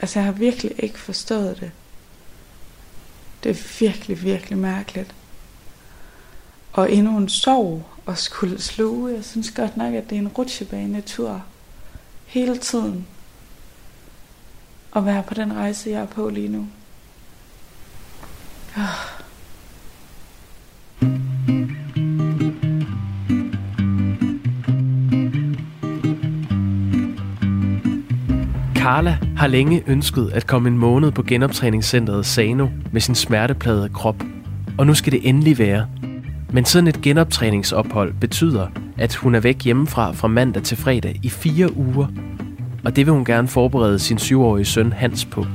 Altså, jeg har virkelig ikke forstået det. Det er virkelig, virkelig mærkeligt. Og endnu en sorg og skulle sluge. Jeg synes godt nok, at det er en rutsjebanetur. Hele tiden. At være på den rejse, jeg er på lige nu. Carla har længe ønsket at komme en måned på genoptræningscenteret Sano med sin smerteplagede krop. Og nu skal det endelig være. Men sådan et genoptræningsophold betyder, at hun er væk hjemmefra fra mandag til fredag i fire uger. Og det vil hun gerne forberede sin syvårige søn Hans på.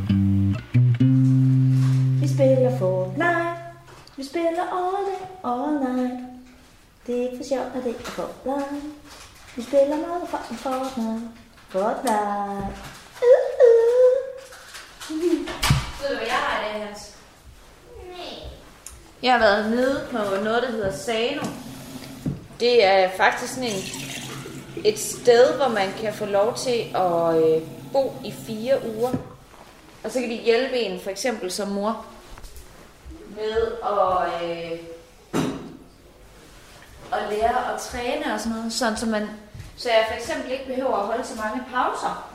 All night. Det er ikke for sjovt, at det er Fortnite. Vi spiller meget for Fortnite. Fortnite. Uh, uh. Ved du, hvad jeg har i dag, Hans? Jeg har været nede på noget, der hedder Sano. Det er faktisk sådan en, et sted, hvor man kan få lov til at øh, bo i fire uger. Og så kan de hjælpe en, for eksempel som mor, med at, øh, at lære at træne og sådan noget. Sådan, så, man, så jeg for eksempel ikke behøver at holde så mange pauser.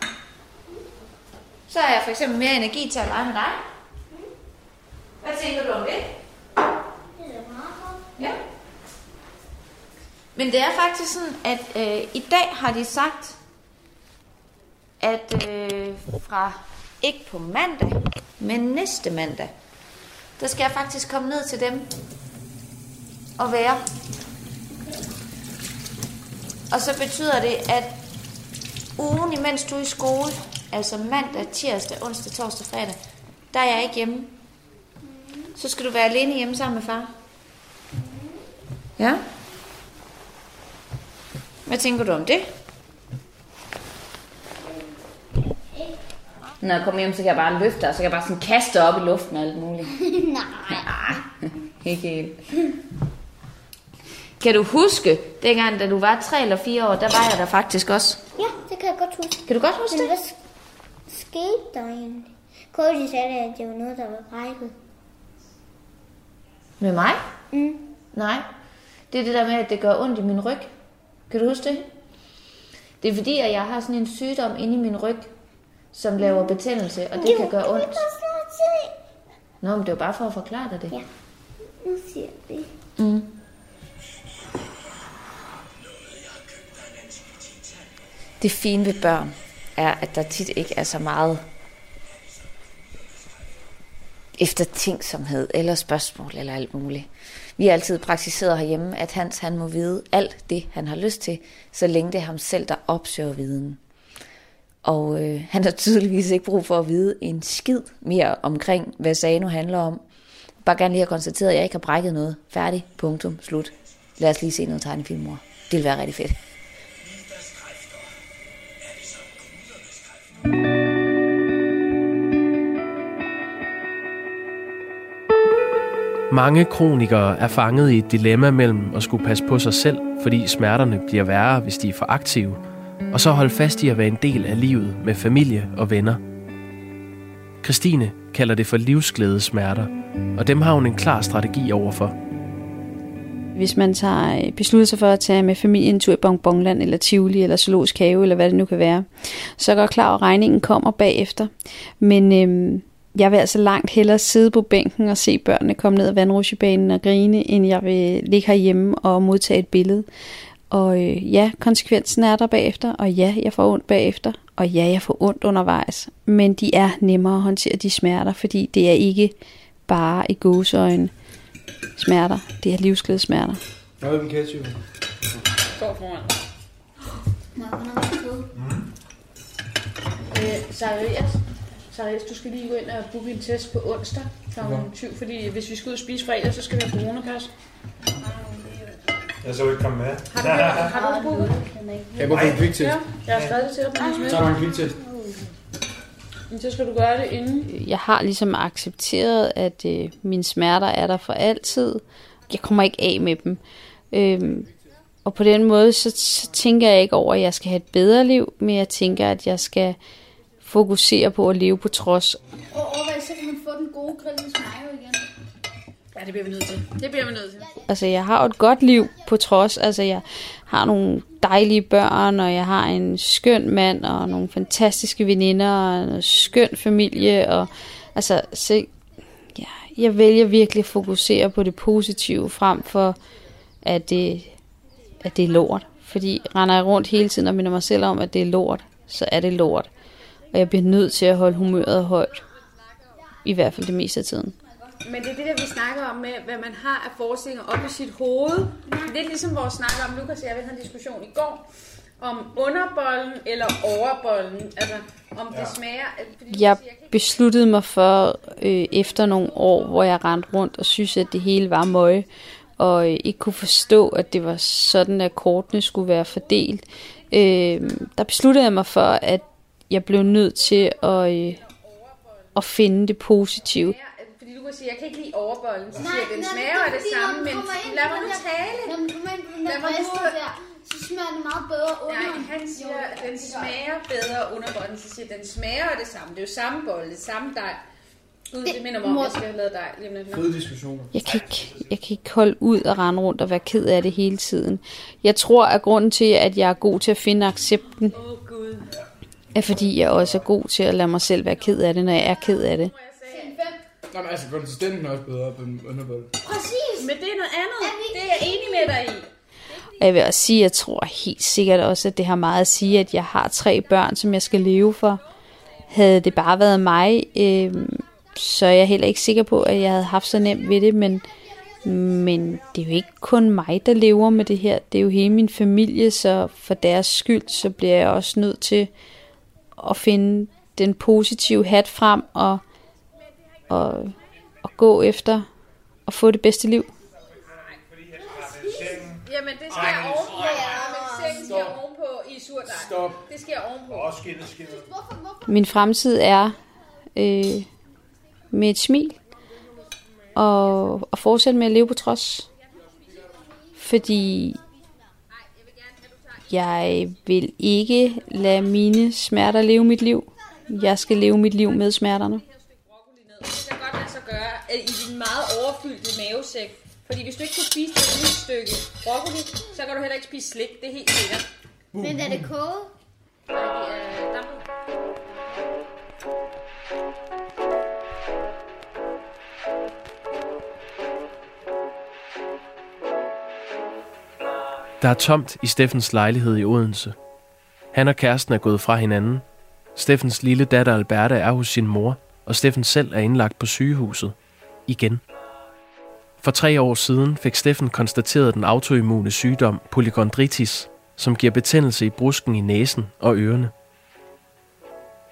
Så har jeg for eksempel mere energi til at lege med dig. Hvad tænker du om det? Ja. Men det er faktisk sådan, at øh, i dag har de sagt, at øh, fra ikke på mandag, men næste mandag, der skal jeg faktisk komme ned til dem og være. Og så betyder det, at ugen imens du er i skole, altså mandag, tirsdag, onsdag, torsdag, fredag, der er jeg ikke hjemme. Så skal du være alene hjemme sammen med far. Ja? Hvad tænker du om det? Når jeg kommer hjem, så kan jeg bare løfte dig, så kan jeg bare sådan kaste op i luften og alt muligt. [LAUGHS] Nej. Nej, [LAUGHS] ikke helt. Kan du huske, dengang da du var tre eller fire år, der var jeg der faktisk også. Ja, det kan jeg godt huske. Kan du godt huske Men det? hvad sk- skete der egentlig? Koji sagde, at det var noget, der var brækket. Med mig? Mm. Nej. Det er det der med, at det gør ondt i min ryg. Kan du huske det? Det er fordi, at jeg har sådan en sygdom inde i min ryg, som laver betændelse, og det kan gøre ondt. Nå, men det er jo bare for at forklare dig det. Ja. Nu siger vi. Mm. Det fine ved børn er, at der tit ikke er så meget eftertænksomhed eller spørgsmål eller alt muligt. Vi har altid praktiseret herhjemme, at Hans han må vide alt det, han har lyst til, så længe det er ham selv, der opsøger viden. Og øh, han har tydeligvis ikke brug for at vide en skid mere omkring, hvad sagen nu handler om. Bare gerne lige have konstateret, at jeg ikke har brækket noget. Færdig. Punktum. Slut. Lad os lige se noget tegnefilm, mor. Det vil være rigtig fedt. Mange kronikere er fanget i et dilemma mellem at skulle passe på sig selv, fordi smerterne bliver værre, hvis de er for aktive, og så holde fast i at være en del af livet med familie og venner. Christine kalder det for livsglædesmerter, og dem har hun en klar strategi overfor. Hvis man tager øh, beslutter sig for at tage med familien en tur i Bonbonland, eller Tivoli, eller Zoologisk Have, eller hvad det nu kan være, så går klar, at regningen kommer bagefter. Men øhm, jeg vil altså langt hellere sidde på bænken og se børnene komme ned ad vandrutsjebanen og grine, end jeg vil ligge herhjemme og modtage et billede. Og øh, ja, konsekvensen er der bagefter, og ja, jeg får ondt bagefter, og ja, jeg får ondt undervejs. Men de er nemmere at håndtere de smerter, fordi det er ikke bare i gåseøjne smerter, det er livsglædesmerter. Hvad er den ketchup? Går foran. Mm. Øh, Zacharias, Zacharias, du skal lige gå ind og booke en test på onsdag kl. Ja. 20, fordi hvis vi skal ud og spise fredag, så skal vi have coronapas. Jeg så ikke komme med. Har du, har du booket? Jeg må få en kviktest. Ja, jeg har skrevet det til dig på din Så er der en kviktest. Men så skal du gøre det inden. Jeg har ligesom accepteret, at øh, mine smerter er der for altid. Jeg kommer ikke af med dem. Øhm, og på den måde, så, så tænker jeg ikke over, at jeg skal have et bedre liv, men jeg tænker, at jeg skal fokusere på at leve på trods. Og overvej, så kan man få den gode grill hos mig igen. Ja, det bliver vi nødt til. Det bliver vi nødt til. Altså, jeg har et godt liv på trods. Altså, jeg har nogle dejlige børn, og jeg har en skøn mand, og nogle fantastiske veninder, og en skøn familie. Og, altså, se, ja, jeg vælger virkelig at fokusere på det positive, frem for, at det, at det er lort. Fordi render jeg rundt hele tiden og minder mig selv om, at det er lort, så er det lort. Og jeg bliver nødt til at holde humøret højt. I hvert fald det meste af tiden. Men det er det der, vi snakker om med, hvad man har af forestillinger op i sit hoved. Lidt ligesom vores snak om, Lukas og jeg havde en diskussion i går, om underbollen eller overbollen. Altså, om det smager... Fordi Jeg besluttede mig for, øh, efter nogle år, hvor jeg rendte rundt og synes, at det hele var møg, og øh, ikke kunne forstå, at det var sådan, at kortene skulle være fordelt, øh, der besluttede jeg mig for, at jeg blev nødt til at, øh, at finde det positive. Lukas siger, jeg kan ikke lide overbollen. Så siger jeg, den smager af det samme, men lad mig nu tale. Når man kommer ind på den der briste der, så smager det meget bedre under. Nej, han siger, at den smager bedre under bolden. Så siger den smager af det samme. Det er jo samme bolle, det samme dej. Gud, det minder mig om, at jeg skal have lavet dej lige lidt. Fede diskussioner. Jeg kan, ikke, jeg kan ikke holde ud og rende rundt og være ked af det hele tiden. Jeg tror, at grunden til, at jeg er god til at finde accepten, er fordi jeg også er god til at lade mig selv være ked af det, når jeg er ked af det. Nå, men altså, konsistenten er også bedre på en underbold. Præcis. Men det er noget andet. Det er jeg enig med dig i. Og jeg vil også sige, at jeg tror helt sikkert også, at det har meget at sige, at jeg har tre børn, som jeg skal leve for. Havde det bare været mig, øh, så er jeg heller ikke sikker på, at jeg havde haft så nemt ved det, men, men det er jo ikke kun mig, der lever med det her. Det er jo hele min familie, så for deres skyld, så bliver jeg også nødt til at finde den positive hat frem og, og, og gå efter at få det bedste liv. Jamen, det sker ovenpå. Men sengen sker ovenpå i surdej. Stop. Det sker ovenpå. Åh, skinnet, skinnet. Min fremtid er øh, med et smil og, og fortsætte med at leve på trods. Fordi jeg vil ikke lade mine smerter leve mit liv. Jeg skal leve mit liv med smerterne. Det kan godt lade sig gøre at i din meget overfyldte mavesæk. Fordi hvis du ikke kan spise det lille stykke broccoli, så kan du heller ikke spise slik. Det er helt sikkert. Men er det koget? Nej, det er dampet. Der er tomt i Steffens lejlighed i Odense. Han og kæresten er gået fra hinanden. Steffens lille datter Alberta er hos sin mor, og Steffen selv er indlagt på sygehuset. Igen. For tre år siden fik Steffen konstateret den autoimmune sygdom polychondritis, som giver betændelse i brusken i næsen og ørerne.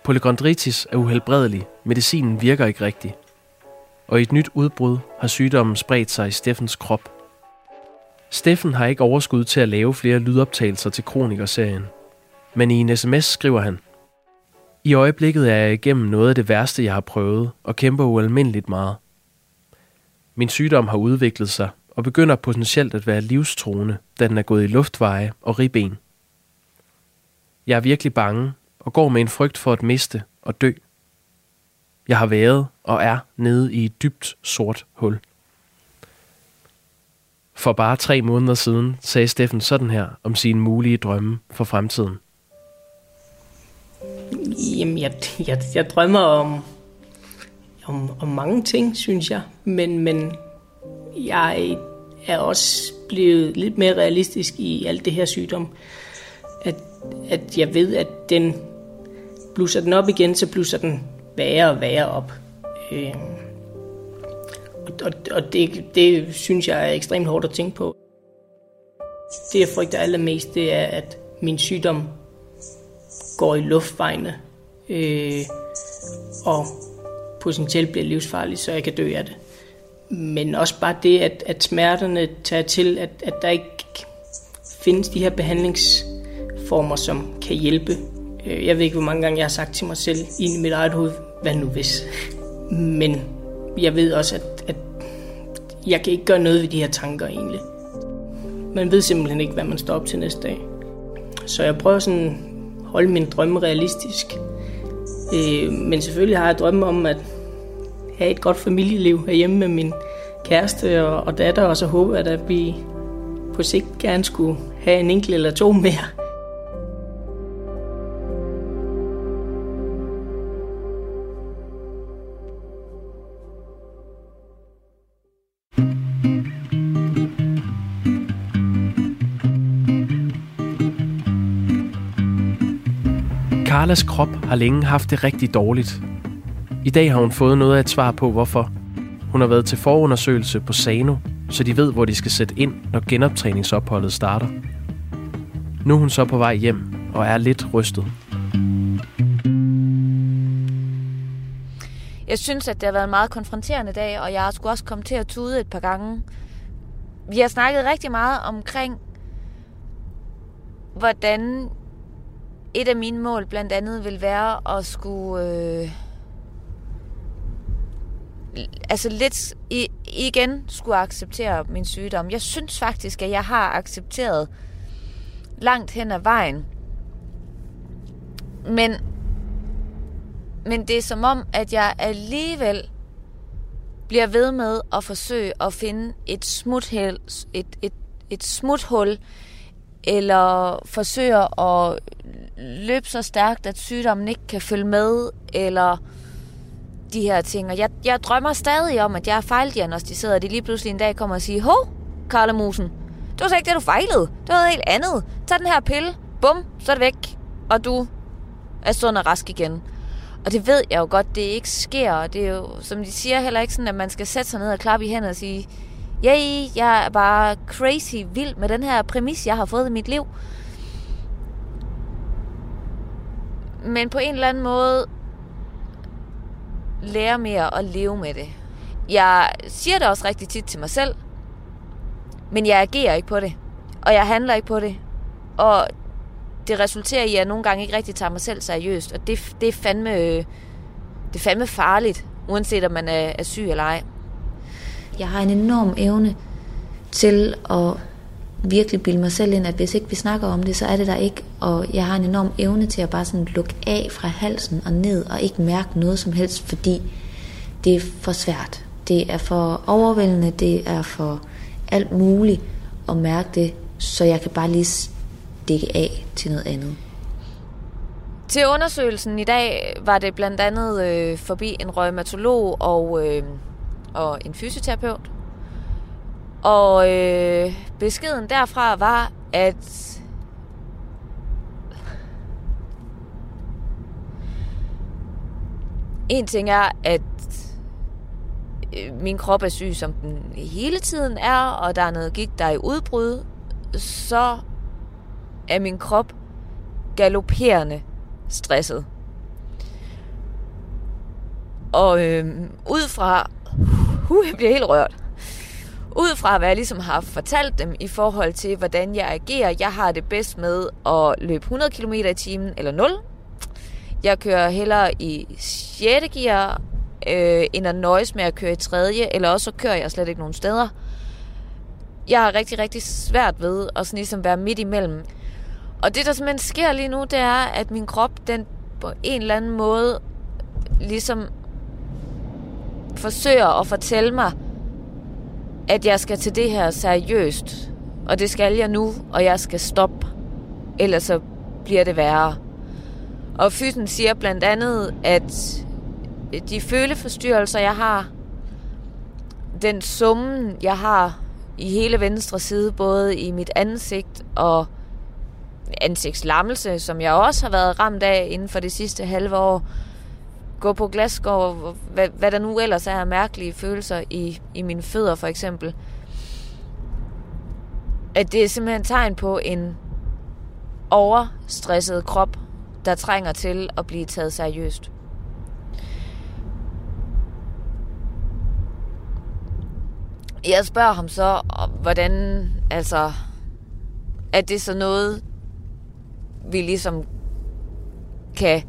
Polychondritis er uhelbredelig. Medicinen virker ikke rigtigt. Og i et nyt udbrud har sygdommen spredt sig i Steffens krop. Steffen har ikke overskud til at lave flere lydoptagelser til kronikerserien. Men i en sms skriver han, i øjeblikket er jeg igennem noget af det værste, jeg har prøvet, og kæmper ualmindeligt meget. Min sygdom har udviklet sig og begynder potentielt at være livstruende, da den er gået i luftveje og ribben. Jeg er virkelig bange og går med en frygt for at miste og dø. Jeg har været og er nede i et dybt sort hul. For bare tre måneder siden sagde Steffen sådan her om sine mulige drømme for fremtiden. Jamen, jeg, jeg, jeg drømmer om, om, om mange ting, synes jeg. Men, men jeg er også blevet lidt mere realistisk i alt det her sygdom. At, at jeg ved, at den blusser den op igen, så blusser den værre og værre op. Øh, og og det, det synes jeg er ekstremt hårdt at tænke på. Det jeg frygter allermest, det er, at min sygdom går i luftvejene øh, og potentielt bliver livsfarlig, så jeg kan dø af det. Men også bare det, at, at smerterne tager til, at, at der ikke findes de her behandlingsformer, som kan hjælpe. Øh, jeg ved ikke, hvor mange gange jeg har sagt til mig selv i mit eget hoved, hvad nu hvis? [LAUGHS] Men jeg ved også, at, at jeg kan ikke gøre noget ved de her tanker egentlig. Man ved simpelthen ikke, hvad man står op til næste dag. Så jeg prøver sådan holde min drømme realistisk. Øh, men selvfølgelig har jeg drømme om at have et godt familieliv herhjemme med min kæreste og, og datter, og så håber jeg, at vi på sigt gerne skulle have en enkelt eller to mere. Carlas krop har længe haft det rigtig dårligt. I dag har hun fået noget af et svar på, hvorfor. Hun har været til forundersøgelse på Sano, så de ved, hvor de skal sætte ind, når genoptræningsopholdet starter. Nu er hun så på vej hjem og er lidt rystet. Jeg synes, at det har været en meget konfronterende dag, og jeg har sgu også kommet til at tude et par gange. Vi har snakket rigtig meget omkring, hvordan et af mine mål blandt andet vil være at skulle... Øh, altså lidt i, igen skulle acceptere min sygdom. Jeg synes faktisk, at jeg har accepteret langt hen ad vejen. Men, men det er som om, at jeg alligevel bliver ved med at forsøge at finde et smuthul, et, et, et smuthul eller forsøger at løbe så stærkt, at sygdommen ikke kan følge med, eller de her ting. Og jeg, jeg drømmer stadig om, at jeg er fejldiagnostiseret, og de lige pludselig en dag kommer og siger, Hov, Karla Musen, det var så ikke det, du fejlede. Det var noget helt andet. Tag den her pille, bum, så er det væk, og du er sund og rask igen. Og det ved jeg jo godt, det ikke sker, og det er jo, som de siger, heller ikke sådan, at man skal sætte sig ned og klappe i hænderne og sige, yay, jeg er bare crazy vild med den her præmis, jeg har fået i mit liv. Men på en eller anden måde lære mere at leve med det. Jeg siger det også rigtig tit til mig selv, men jeg agerer ikke på det. Og jeg handler ikke på det. Og det resulterer i, at jeg nogle gange ikke rigtig tager mig selv seriøst. Og det, det, er, fandme, øh, det er fandme farligt, uanset om man er, er syg eller ej. Jeg har en enorm evne til at virkelig bilde mig selv ind, at hvis ikke vi snakker om det, så er det der ikke. Og jeg har en enorm evne til at bare sådan lukke af fra halsen og ned, og ikke mærke noget som helst, fordi det er for svært. Det er for overvældende, det er for alt muligt at mærke det, så jeg kan bare lige stikke af til noget andet. Til undersøgelsen i dag var det blandt andet øh, forbi en rheumatolog og, øh, og en fysioterapeut. Og øh, beskeden derfra var, at en ting er, at øh, min krop er syg, som den hele tiden er, og der er noget gik, der er i udbrud, så er min krop galopperende stresset. Og øh, ud fra uh, jeg bliver helt rørt, ud fra hvad jeg ligesom har fortalt dem i forhold til, hvordan jeg agerer, jeg har det bedst med at løbe 100 km i timen eller 0. Jeg kører hellere i 6. gear, øh, end at nøjes med at køre i 3. Eller også så kører jeg slet ikke nogen steder. Jeg har rigtig, rigtig svært ved at sådan ligesom være midt imellem. Og det, der simpelthen sker lige nu, det er, at min krop, den på en eller anden måde ligesom forsøger at fortælle mig, at jeg skal til det her seriøst. Og det skal jeg nu, og jeg skal stoppe. Ellers så bliver det værre. Og fysen siger blandt andet, at de føleforstyrrelser, jeg har, den summen, jeg har i hele venstre side, både i mit ansigt og ansigtslammelse, som jeg også har været ramt af inden for det sidste halve år, gå på glasgård, hvad, hvad der nu ellers er af mærkelige følelser i, i mine fødder for eksempel. At det er simpelthen tegn på en overstresset krop, der trænger til at blive taget seriøst. Jeg spørger ham så, hvordan, altså, er det så noget, vi ligesom kan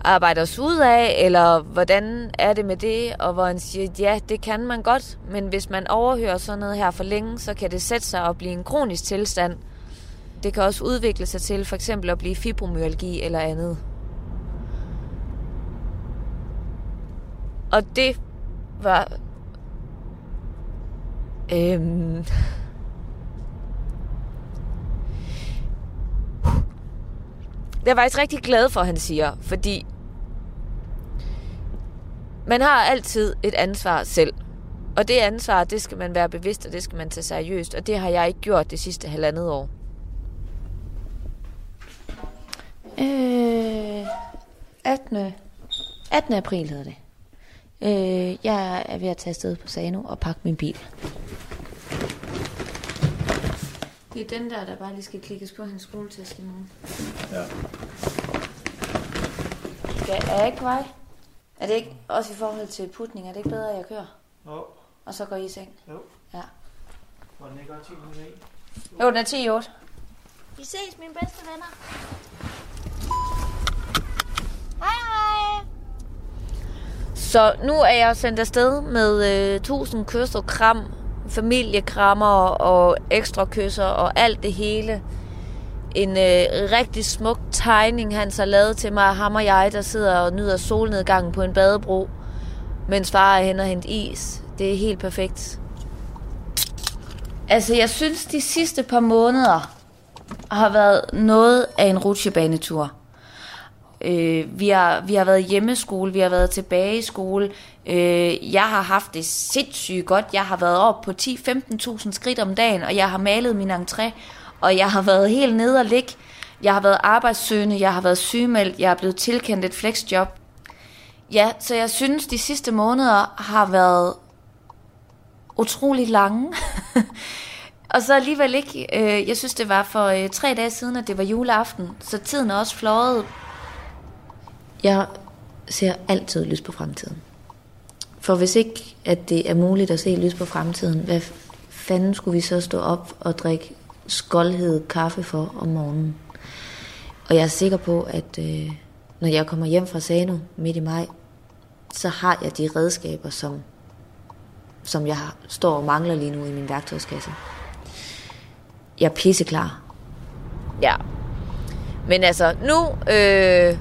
arbejde os ud af, eller hvordan er det med det? Og hvor han siger, ja, det kan man godt, men hvis man overhører sådan noget her for længe, så kan det sætte sig og blive en kronisk tilstand. Det kan også udvikle sig til for eksempel at blive fibromyalgi eller andet. Og det var... Øhm, det er jeg faktisk rigtig glad for, han siger, fordi man har altid et ansvar selv. Og det ansvar, det skal man være bevidst, og det skal man tage seriøst. Og det har jeg ikke gjort det sidste halvandet år. Øh, 18. 18. april hedder det. Øh, jeg er ved at tage afsted på Sano og pakke min bil. Det er den der, der bare lige skal klikkes på hans skoletest i morgen. Ja. Skal, er jeg ikke vej? Er det ikke, også i forhold til putning, er det ikke bedre, at jeg kører? Jo. Og så går I i seng? Jo. Ja. Var den ikke også 10 minutter i? Jo, den er 10 i 8. Vi ses, mine bedste venner. Hej, hej. Så nu er jeg sendt afsted med øh, 1000 kys og kram, familiekrammer og ekstra kysser og alt det hele. En øh, rigtig smuk tegning, han så lavet til mig, ham og jeg, der sidder og nyder solnedgangen på en badebro, mens far er hen og hente is. Det er helt perfekt. Altså, jeg synes, de sidste par måneder har været noget af en rutsjebanetur. Øh, vi, har, vi har været hjemmeskole, vi har været tilbage i skole. Øh, jeg har haft det sindssygt godt. Jeg har været op på 10-15.000 skridt om dagen, og jeg har malet min entré, og jeg har været helt nede og ligge. Jeg har været arbejdssøgende, jeg har været sygemeldt, jeg er blevet tilkendt et flexjob. Ja, så jeg synes, de sidste måneder har været utrolig lange. [LAUGHS] og så alligevel ikke. Øh, jeg synes, det var for øh, tre dage siden, at det var juleaften, så tiden er også fløjet. Jeg ser altid lys på fremtiden. For hvis ikke, at det er muligt at se lys på fremtiden, hvad fanden skulle vi så stå op og drikke skoldhed kaffe for om morgenen? Og jeg er sikker på, at øh, når jeg kommer hjem fra Sano midt i maj, så har jeg de redskaber, som, som jeg har, står og mangler lige nu i min værktøjskasse. Jeg er pisseklar. Ja. Men altså, nu øh,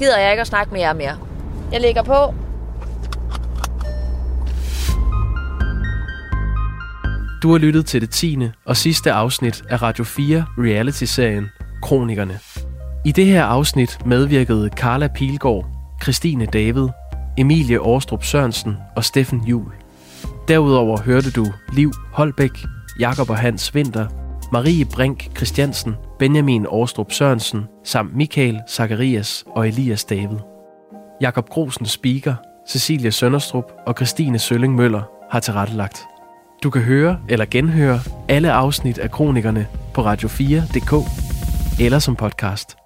gider jeg ikke at snakke med jer mere. Jeg lægger på. Du har lyttet til det 10. og sidste afsnit af Radio 4 reality-serien Kronikerne. I det her afsnit medvirkede Carla Pilgaard, Christine David, Emilie Årstrup Sørensen og Steffen Jul. Derudover hørte du Liv Holbæk, Jakob og Hans Winter, Marie Brink Christiansen, Benjamin Aarstrup Sørensen samt Michael Zacharias og Elias David. Jakob Grosen Speaker, Cecilia Sønderstrup og Christine Sølling Møller har tilrettelagt. Du kan høre eller genhøre alle afsnit af Kronikerne på Radio4.dk eller som podcast.